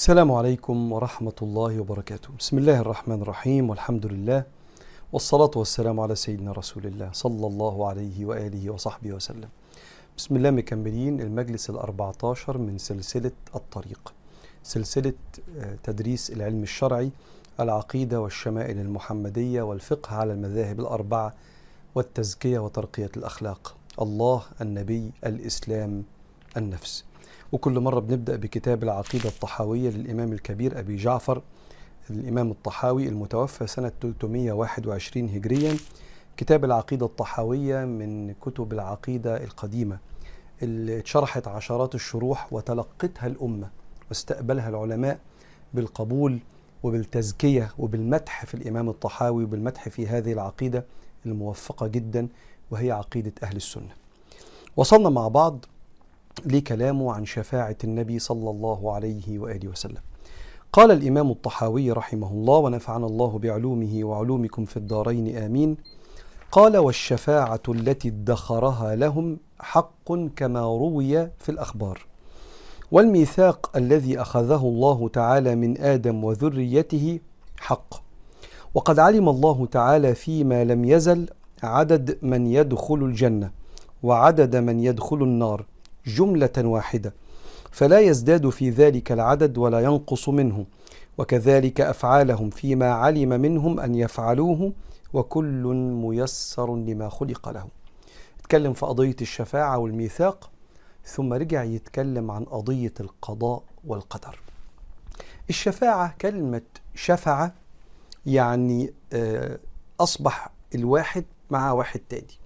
السلام عليكم ورحمة الله وبركاته. بسم الله الرحمن الرحيم والحمد لله والصلاة والسلام على سيدنا رسول الله صلى الله عليه وآله وصحبه وسلم. بسم الله مكملين المجلس الأربعة عشر من سلسلة الطريق. سلسلة آه، تدريس العلم الشرعي العقيدة والشمائل المحمدية والفقه على المذاهب الأربعة والتزكية وترقية الأخلاق. الله النبي الإسلام النفس. وكل مرة بنبدأ بكتاب العقيدة الطحاوية للإمام الكبير أبي جعفر الإمام الطحاوي المتوفى سنة 321 هجريا. كتاب العقيدة الطحاوية من كتب العقيدة القديمة اللي اتشرحت عشرات الشروح وتلقتها الأمة واستقبلها العلماء بالقبول وبالتزكية وبالمدح في الإمام الطحاوي وبالمدح في هذه العقيدة الموفقة جدا وهي عقيدة أهل السنة. وصلنا مع بعض لكلامه عن شفاعة النبي صلى الله عليه وآله وسلم. قال الإمام الطحاوي رحمه الله ونفعنا الله بعلومه وعلومكم في الدارين آمين. قال والشفاعة التي ادخرها لهم حق كما روي في الأخبار. والميثاق الذي أخذه الله تعالى من آدم وذريته حق. وقد علم الله تعالى فيما لم يزل عدد من يدخل الجنة وعدد من يدخل النار جملة واحدة. فلا يزداد في ذلك العدد ولا ينقص منه. وكذلك أفعالهم فيما علم منهم أن يفعلوه وكل ميسر لما خلق له. اتكلم في قضية الشفاعة والميثاق ثم رجع يتكلم عن قضية القضاء والقدر. الشفاعة كلمة شفعة يعني آه، أصبح الواحد مع واحد تاني.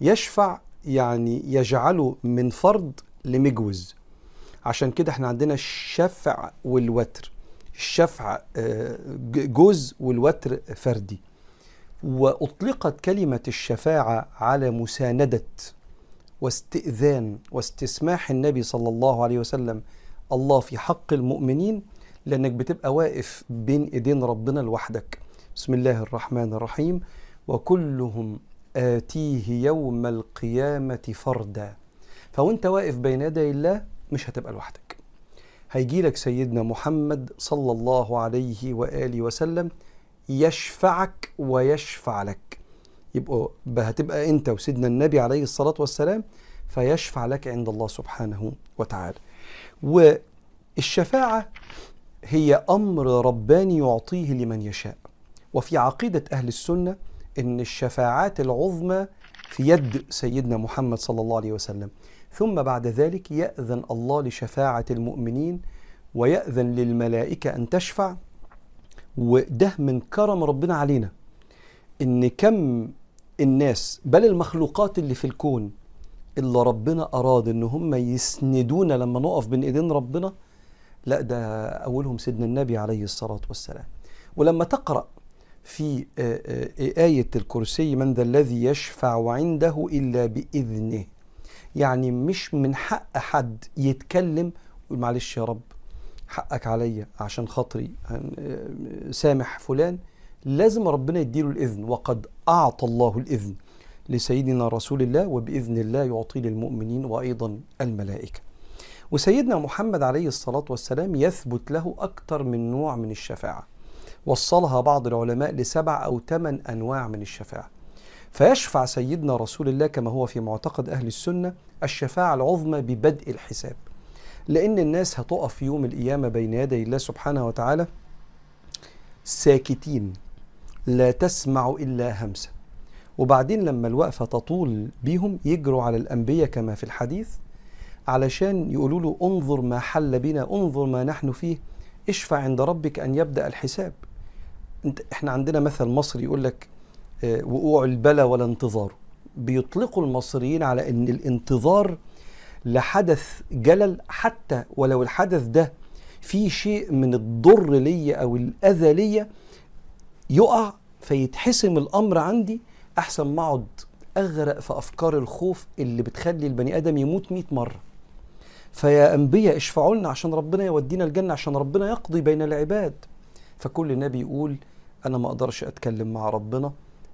يشفع يعني يجعله من فرض لمجوز. عشان كده إحنا عندنا الشفع والوتر. الشفع آه، جوز والوتر فردي. وأطلقت كلمة الشفاعة على مساندة واستئذان واستسماح النبي صلى الله عليه وسلم. الله في حق المؤمنين لأنك بتبقى واقف بين إيدين ربنا لوحدك. بسم الله الرحمن الرحيم. وكلهم آتيه يوم القيامة فردا. فوانت واقف بين يدي الله مش هتبقى لوحدك. هيجي لك سيدنا محمد صلى الله عليه وآله وسلم يشفعك ويشفع لك. يبقى هتبقى انت وسيدنا النبي عليه الصلاة والسلام فيشفع لك عند الله سبحانه وتعالى. والشفاعة هي أمر رباني يعطيه لمن يشاء. وفي عقيدة أهل السنة إن الشفاعات العظمى في يد سيدنا محمد صلى الله عليه وسلم. ثم بعد ذلك يأذن الله لشفاعة المؤمنين ويأذن للملائكة أن تشفع. وده من كرم ربنا علينا. إن كم الناس بل المخلوقات اللي في الكون اللي ربنا أراد إن هم يسندونا لما نقف بين إيدين ربنا لا ده أولهم سيدنا النبي عليه الصلاة والسلام. ولما تقرأ في آه، آه، آية الكرسي من ذا الذي يشفع عنده إلا بإذنه. يعني مش من حق حد يتكلم يقول معلش يا رب حقك عليا عشان خاطري آه، سامح فلان لازم ربنا يديله الإذن وقد أعطى الله الإذن لسيدنا رسول الله وبإذن الله يعطي للمؤمنين وأيضا الملائكة. وسيدنا محمد عليه الصلاة والسلام يثبت له أكثر من نوع من الشفاعة. وصلها بعض العلماء لسبع أو ثمان أنواع من الشفاعة. فيشفع سيدنا رسول الله كما هو في معتقد أهل السنة الشفاعة العظمى ببدء الحساب. لأن الناس هتقف في يوم القيامة بين يدي الله سبحانه وتعالى ساكتين لا تسمع إلا همسة وبعدين لما الوقفة تطول بيهم يجروا على الأنبياء كما في الحديث علشان يقولوا له انظر ما حل بنا انظر ما نحن فيه اشفع عند ربك أن يبدأ الحساب. انت إحنا عندنا مثل مصري يقول لك آه، وقوع البلا ولا انتظاره بيطلقوا المصريين على إن الانتظار لحدث جلل حتى ولو الحدث ده فيه شيء من الضر ليا أو الأذى ليا يقع فيتحسم الأمر عندي أحسن ما أقعد أغرق في أفكار الخوف اللي بتخلي البني آدم يموت 100 مرة. فيا أنبياء اشفعوا لنا عشان ربنا يودينا الجنة عشان ربنا يقضي بين العباد. فكل نبي يقول أنا ما أقدرش أتكلم مع ربنا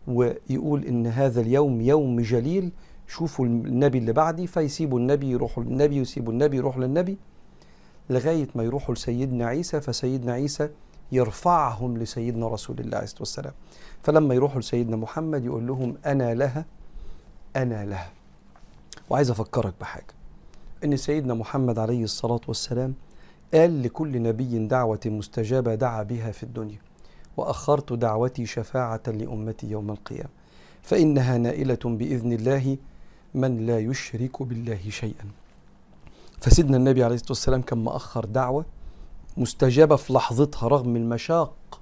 ويقول إن هذا اليوم يوم جليل شوفوا النبي اللي بعدي فيسيبوا النبي يروحوا للنبي ويسيبوا النبي يروحوا للنبي لغاية ما يروحوا لسيدنا عيسى فسيدنا عيسى يرفعهم لسيدنا رسول الله عليه الصلاة والسلام. فلما يروحوا لسيدنا محمد يقول لهم أنا لها أنا لها. وعايز أفكرك بحاجة. إن سيدنا محمد عليه الصلاة والسلام قال لكل نبي دعوة مستجابة دعا بها في الدنيا. وأخرت دعوتي شفاعة لأمتي يوم القيامة. فإنها نائلة بإذن الله من لا يشرك بالله شيئا. فسيدنا النبي عليه الصلاة والسلام كان مأخر دعوة مستجابة في لحظتها رغم المشاق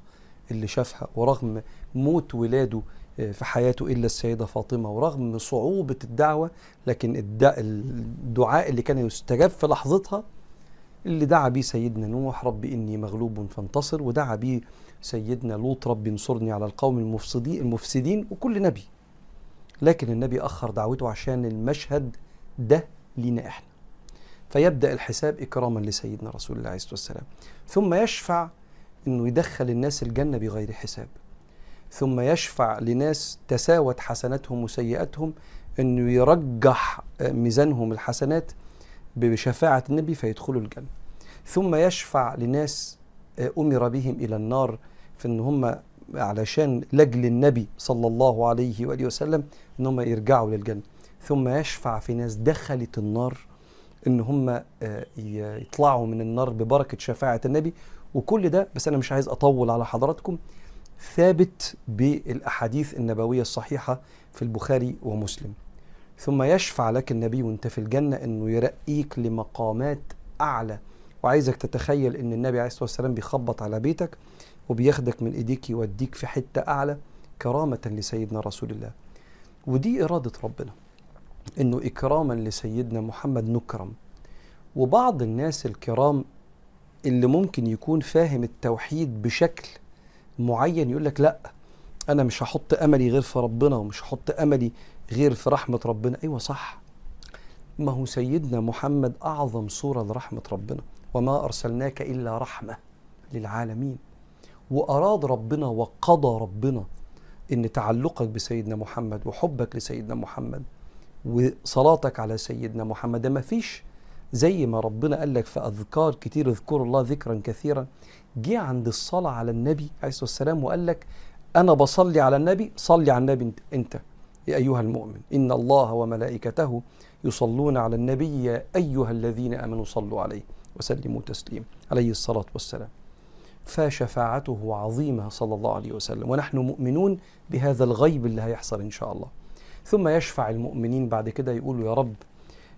اللي شافها ورغم موت ولاده في حياته إلا السيدة فاطمة ورغم صعوبة الدعوة لكن الدعاء اللي كان يستجاب في لحظتها اللي دعا بيه سيدنا نوح رب إني مغلوب فانتصر. ودعا بيه سيدنا لوط رب انصرني على القوم المفسدين المفسدين وكل نبي. لكن النبي أخر دعوته عشان المشهد ده لينا إحنا. فيبدأ الحساب إكراما لسيدنا رسول الله عليه الصلاة والسلام. ثم يشفع أنه يدخل الناس الجنة بغير حساب. ثم يشفع لناس تساوت حسناتهم وسيئاتهم أنه يرجح ميزانهم الحسنات بشفاعة النبي فيدخلوا الجنة. ثم يشفع لناس أمر بهم إلى النار في أن هم علشان لجل النبي صلى الله عليه وآله وسلم أن هم يرجعوا للجنة. ثم يشفع في ناس دخلت النار إن هم يطلعوا من النار ببركة شفاعة النبي. وكل ده بس أنا مش عايز أطول على حضراتكم ثابت بالأحاديث النبوية الصحيحة في البخاري ومسلم. ثم يشفع لك النبي وأنت في الجنة إنه يرقيك لمقامات أعلى وعايزك تتخيل إن النبي عليه الصلاة والسلام بيخبط على بيتك وبياخدك من إيديك يوديك في حتة أعلى كرامة لسيدنا رسول الله. ودي إرادة ربنا إنه إكراما لسيدنا محمد نكرم. وبعض الناس الكرام اللي ممكن يكون فاهم التوحيد بشكل معين يقول لك لأ أنا مش هحط أملي غير في ربنا ومش هحط أملي غير في رحمة ربنا. أيوه صح. ما هو سيدنا محمد أعظم صورة لرحمة ربنا. وما أرسلناك إلا رحمة للعالمين. وأراد ربنا وقضى ربنا إن تعلقك بسيدنا محمد وحبك لسيدنا محمد وصلاتك على سيدنا محمد ما فيش زي ما ربنا قال لك في أذكار كتير اذكروا الله ذكرا كثيرا. جه عند الصلاة على النبي عليه الصلاة والسلام وقال لك أنا بصلي على النبي صلي على النبي أنت يا أيها المؤمن. إن الله وملائكته يصلون على النبي يا أيها الذين آمنوا صلوا عليه. وسلموا تسليما عليه الصلاة والسلام. فشفاعته عظيمة صلى الله عليه وسلم. ونحن مؤمنون بهذا الغيب اللي هيحصل إن شاء الله. ثم يشفع المؤمنين بعد كده يقولوا يا رب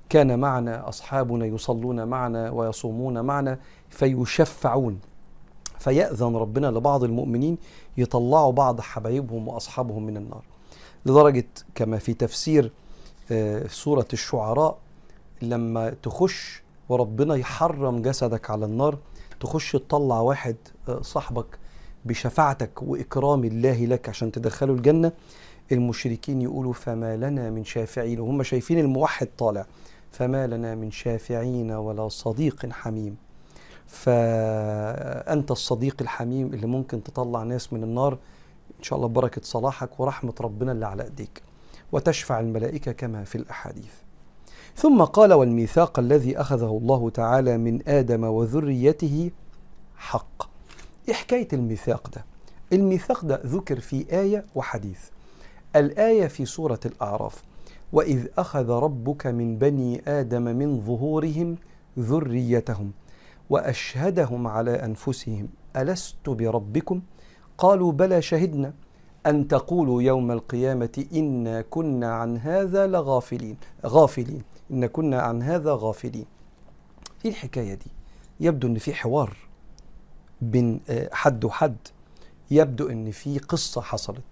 كان معنا أصحابنا يصلون معنا ويصومون معنا فيشفعون. فيأذن ربنا لبعض المؤمنين يطلعوا بعض حبايبهم وأصحابهم من النار. لدرجة كما في تفسير سورة الشعراء لما تخش وربنا يحرم جسدك على النار تخش تطلع واحد صاحبك بشفاعتك وإكرام الله لك عشان تدخله الجنة. المشركين يقولوا فما لنا من شافعين وهم شايفين الموحد طالع فما لنا من شافعين ولا صديق حميم. فأنت الصديق الحميم اللي ممكن تطلع ناس من النار إن شاء الله بركة صلاحك ورحمة ربنا اللي على أيديك وتشفع الملائكة كما في الأحاديث. ثم قال والميثاق الذي أخذه الله تعالى من آدم وذريته حق. إيه حكاية الميثاق ده؟ الميثاق ده ذكر في آية وحديث. الآية في سورة الأعراف. وإذ أخذ ربك من بني آدم من ظهورهم ذريتهم وأشهدهم على أنفسهم. ألست بربكم؟ قالوا بلى شهدنا. أن تقولوا يوم القيامة إنا كنا عن هذا لغافلين. غافلين. إن كنا عن هذا غافلين. إيه الحكاية دي يبدو أن في حوار بين حد وحد. يبدو أن في قصة حصلت.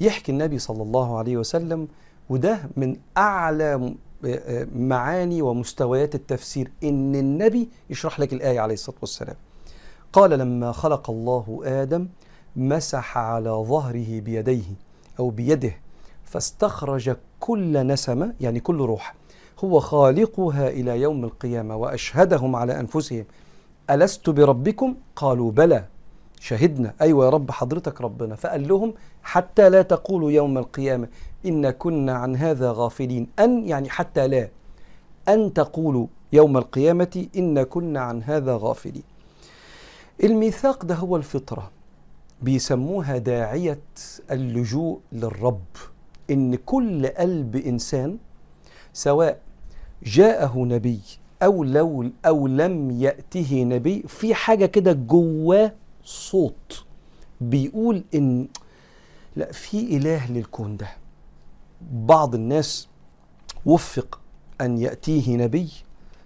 يحكي النبي صلى الله عليه وسلم وده من أعلى معاني ومستويات التفسير إن النبي يشرح لك الآية عليه الصلاة والسلام. قال لما خلق الله آدم مسح على ظهره بيديه أو بيده فاستخرج كل نسمة يعني كل روح هو خالقها إلى يوم القيامة وأشهدهم على أنفسهم. ألست بربكم؟ قالوا بلى. شهدنا. أيوه يا رب حضرتك ربنا. فقال لهم حتى لا تقولوا يوم القيامة إن كنا عن هذا غافلين. أن يعني حتى لا أن تقولوا يوم القيامة إن كنا عن هذا غافلين. الميثاق ده هو الفطرة. بيسموها داعية اللجوء للرب. إن كل قلب إنسان سواء جاءه نبي أو لو أو لم يأته نبي في حاجة كده جواه صوت. بيقول إن لا في إله للكون ده. بعض الناس وفق أن يأتيه نبي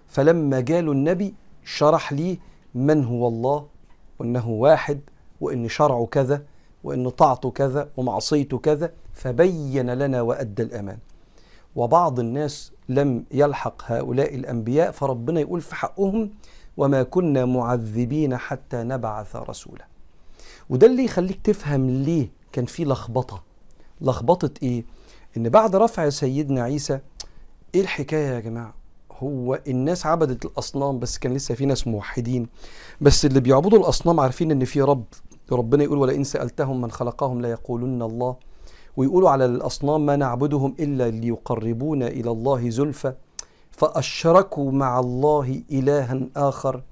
فلما جاله النبي شرح لي من هو الله وأنه واحد وأن شرعه كذا وأن طاعته كذا ومعصيته كذا فبين لنا وأدى الأمان. وبعض الناس لم يلحق هؤلاء الأنبياء فربنا يقول في حقهم وما كنا معذبين حتى نبعث رسولا. وده اللي يخليك تفهم ليه كان في لخبطة. لخبطة إيه؟ إن بعد رفع سيدنا عيسى إيه الحكاية يا جماعة؟ هو الناس عبدت الأصنام بس كان لسه في ناس موحدين. بس اللي بيعبدوا الأصنام عارفين إن في رب. ربنا يقول ولئن سألتهم من خلقهم ليقولن الله. ويقولوا على الأصنام ما نعبدهم إلا ليقربونا إلى الله زلفى. فأشركوا مع الله إلها آخر.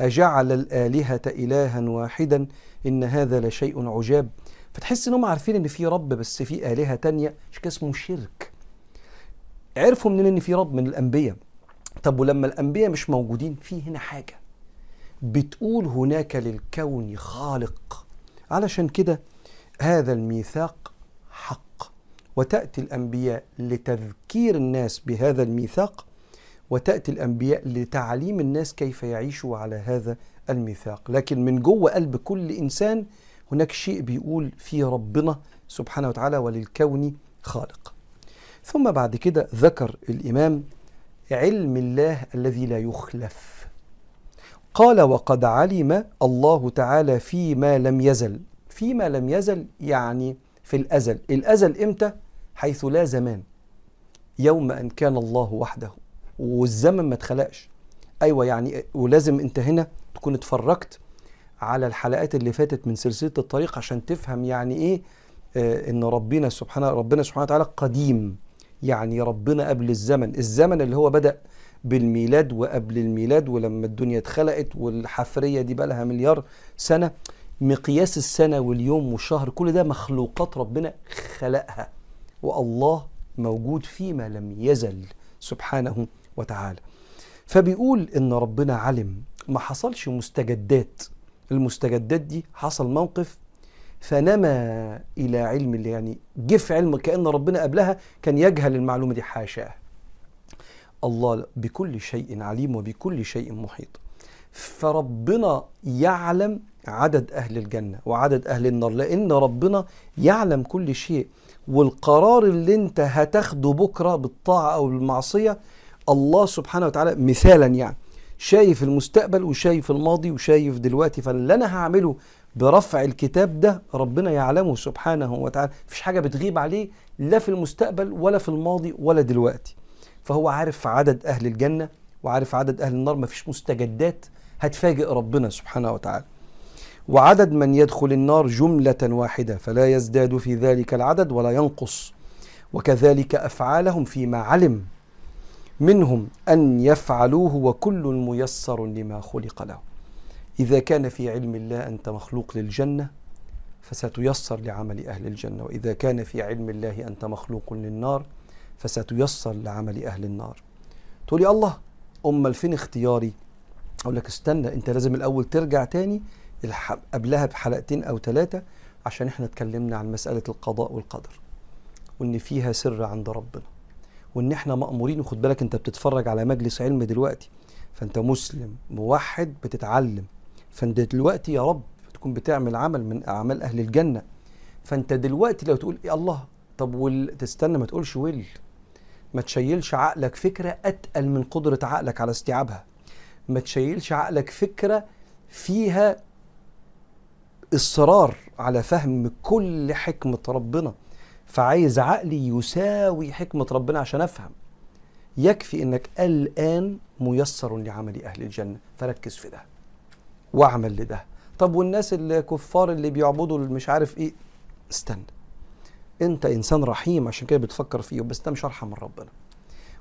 أجعل الآلهة إلها واحدا. إن هذا لشيء عجاب. فتحس إنهم عارفين إن في رب بس في آلهة تانية. كده اسمه شرك. عرفوا منين إن في رب؟ من الأنبياء. طب ولما الأنبياء مش موجودين في هنا حاجة. بتقول هناك للكون خالق. علشان كده هذا الميثاق وتأتي الأنبياء لتذكير الناس بهذا الميثاق وتأتي الأنبياء لتعليم الناس كيف يعيشوا على هذا الميثاق. لكن من جوه قلب كل إنسان هناك شيء بيقول في ربنا سبحانه وتعالى وللكون خالق. ثم بعد كده ذكر الإمام علم الله الذي لا يخلف. قال وقد علم الله تعالى فيما لم يزل. فيما لم يزل يعني في الأزل. الأزل إمتى؟ حيث لا زمان يوم أن كان الله وحده والزمن ما اتخلقش. أيوة يعني ولازم أنت هنا تكون اتفرجت على الحلقات اللي فاتت من سلسلة الطريق عشان تفهم يعني إيه آه إن ربنا سبحانه ربنا سبحانه وتعالى قديم. يعني ربنا قبل الزمن الزمن اللي هو بدأ بالميلاد وقبل الميلاد ولما الدنيا اتخلقت والحفرية دي بقى لها مليار سنة مقياس السنة واليوم والشهر كل ده مخلوقات ربنا خلقها. والله موجود فيما لم يزل سبحانه وتعالى. فبيقول إن ربنا علم ما حصلش مستجدات. المستجدات دي حصل موقف فنما إلى علم اللي يعني جه في علم كأن ربنا قبلها كان يجهل المعلومة دي حاشاه. الله بكل شيء عليم وبكل شيء محيط. فربنا يعلم عدد أهل الجنة وعدد أهل النار لأن ربنا يعلم كل شيء. والقرار اللي أنت هتاخده بكرة بالطاعة أو بالمعصية الله سبحانه وتعالى مثالا يعني. شايف المستقبل وشايف الماضي وشايف دلوقتي فاللي أنا هعمله برفع الكتاب ده ربنا يعلمه سبحانه وتعالى. مفيش حاجة بتغيب عليه لا في المستقبل ولا في الماضي ولا دلوقتي. فهو عارف عدد أهل الجنة وعارف عدد أهل النار مفيش مستجدات هتفاجئ ربنا سبحانه وتعالى. وعدد من يدخل النار جملة واحدة فلا يزداد في ذلك العدد ولا ينقص. وكذلك أفعالهم فيما علم. منهم أن يفعلوه وكل ميسر لما خلق له. إذا كان في علم الله أنت مخلوق للجنة فستيسر لعمل أهل الجنة. وإذا كان في علم الله أنت مخلوق للنار فستيسر لعمل أهل النار. تقولي الله امال فين اختياري. أقول لك استنى أنت لازم الأول ترجع تاني قبلها بحلقتين أو ثلاثة عشان إحنا اتكلمنا عن مسألة القضاء والقدر وإن فيها سر عند ربنا وإن إحنا مأمورين وخد بالك أنت بتتفرج على مجلس علم دلوقتي فأنت مسلم موحد بتتعلم فأنت دلوقتي يا رب تكون بتعمل عمل من أعمال أهل الجنة فأنت دلوقتي لو تقول يا الله طب وال... تستنى ما تقولش ويل ما تشيلش عقلك فكرة أتقل من قدرة عقلك على استيعابها ما تشيلش عقلك فكرة فيها إصرار على فهم كل حكمة ربنا فعايز عقلي يساوي حكمة ربنا عشان أفهم. يكفي إنك الآن ميسر لعمل أهل الجنة. فركز في ده واعمل لده. طب والناس الكفار اللي بيعبدوا مش عارف إيه؟ استنى. أنت إنسان رحيم عشان كده بتفكر فيه بس ده مش أرحم من ربنا.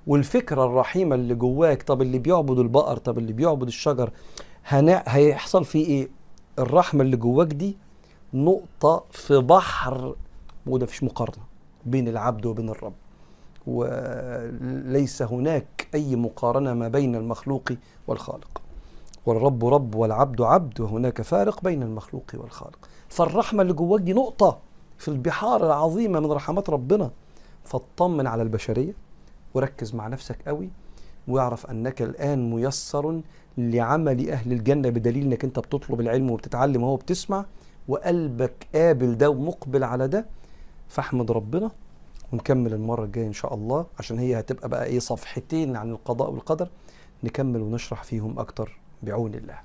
والفكرة الرحيمة اللي جواك طب اللي بيعبد البقر طب اللي بيعبد الشجر هنا هيحصل فيه إيه؟ الرحمة اللي جواك دي نقطة في بحر وده فيش مقارنة بين العبد وبين الرب. وليس هناك أي مقارنة ما بين المخلوق والخالق. والرب رب والعبد عبد وهناك فارق بين المخلوق والخالق. فالرحمة اللي جواك دي نقطة في البحار العظيمة من رحمات ربنا. فاطمن على البشرية وركز مع نفسك قوي واعرف أنك الآن ميسر لعمل أهل الجنة بدليل إنك أنت بتطلب العلم وبتتعلم وهو بتسمع وقلبك قابل ده ومقبل على ده فاحمد ربنا ونكمل المرة الجاية إن شاء الله عشان هي هتبقى بقى إيه صفحتين عن القضاء والقدر نكمل ونشرح فيهم أكتر بعون الله.